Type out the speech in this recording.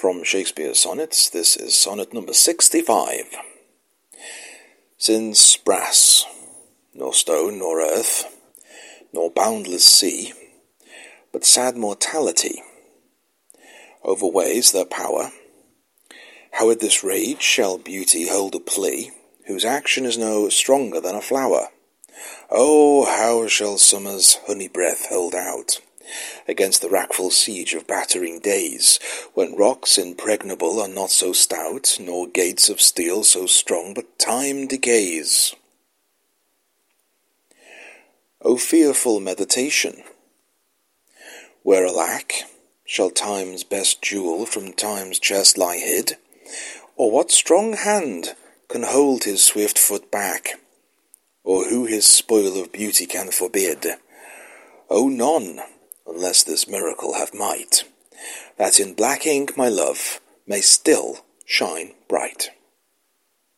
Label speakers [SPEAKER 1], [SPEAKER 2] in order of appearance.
[SPEAKER 1] From Shakespeare's sonnets, this is sonnet number 65. Since brass, nor stone, nor earth, nor boundless sea, but sad mortality overweighs their power, how at this rage shall beauty hold a plea, whose action is no stronger than a flower? Oh, how shall summer's honey breath hold out? Against the wrackful siege of battering days, when rocks impregnable are not so stout, nor gates of steel so strong, but time decays. O fearful meditation! Where alack shall time's best jewel from time's chest lie hid? Or what strong hand can hold his swift foot back? Or who his spoil of beauty can forbid? O none! Unless this miracle have might, that in black ink my love may still shine bright.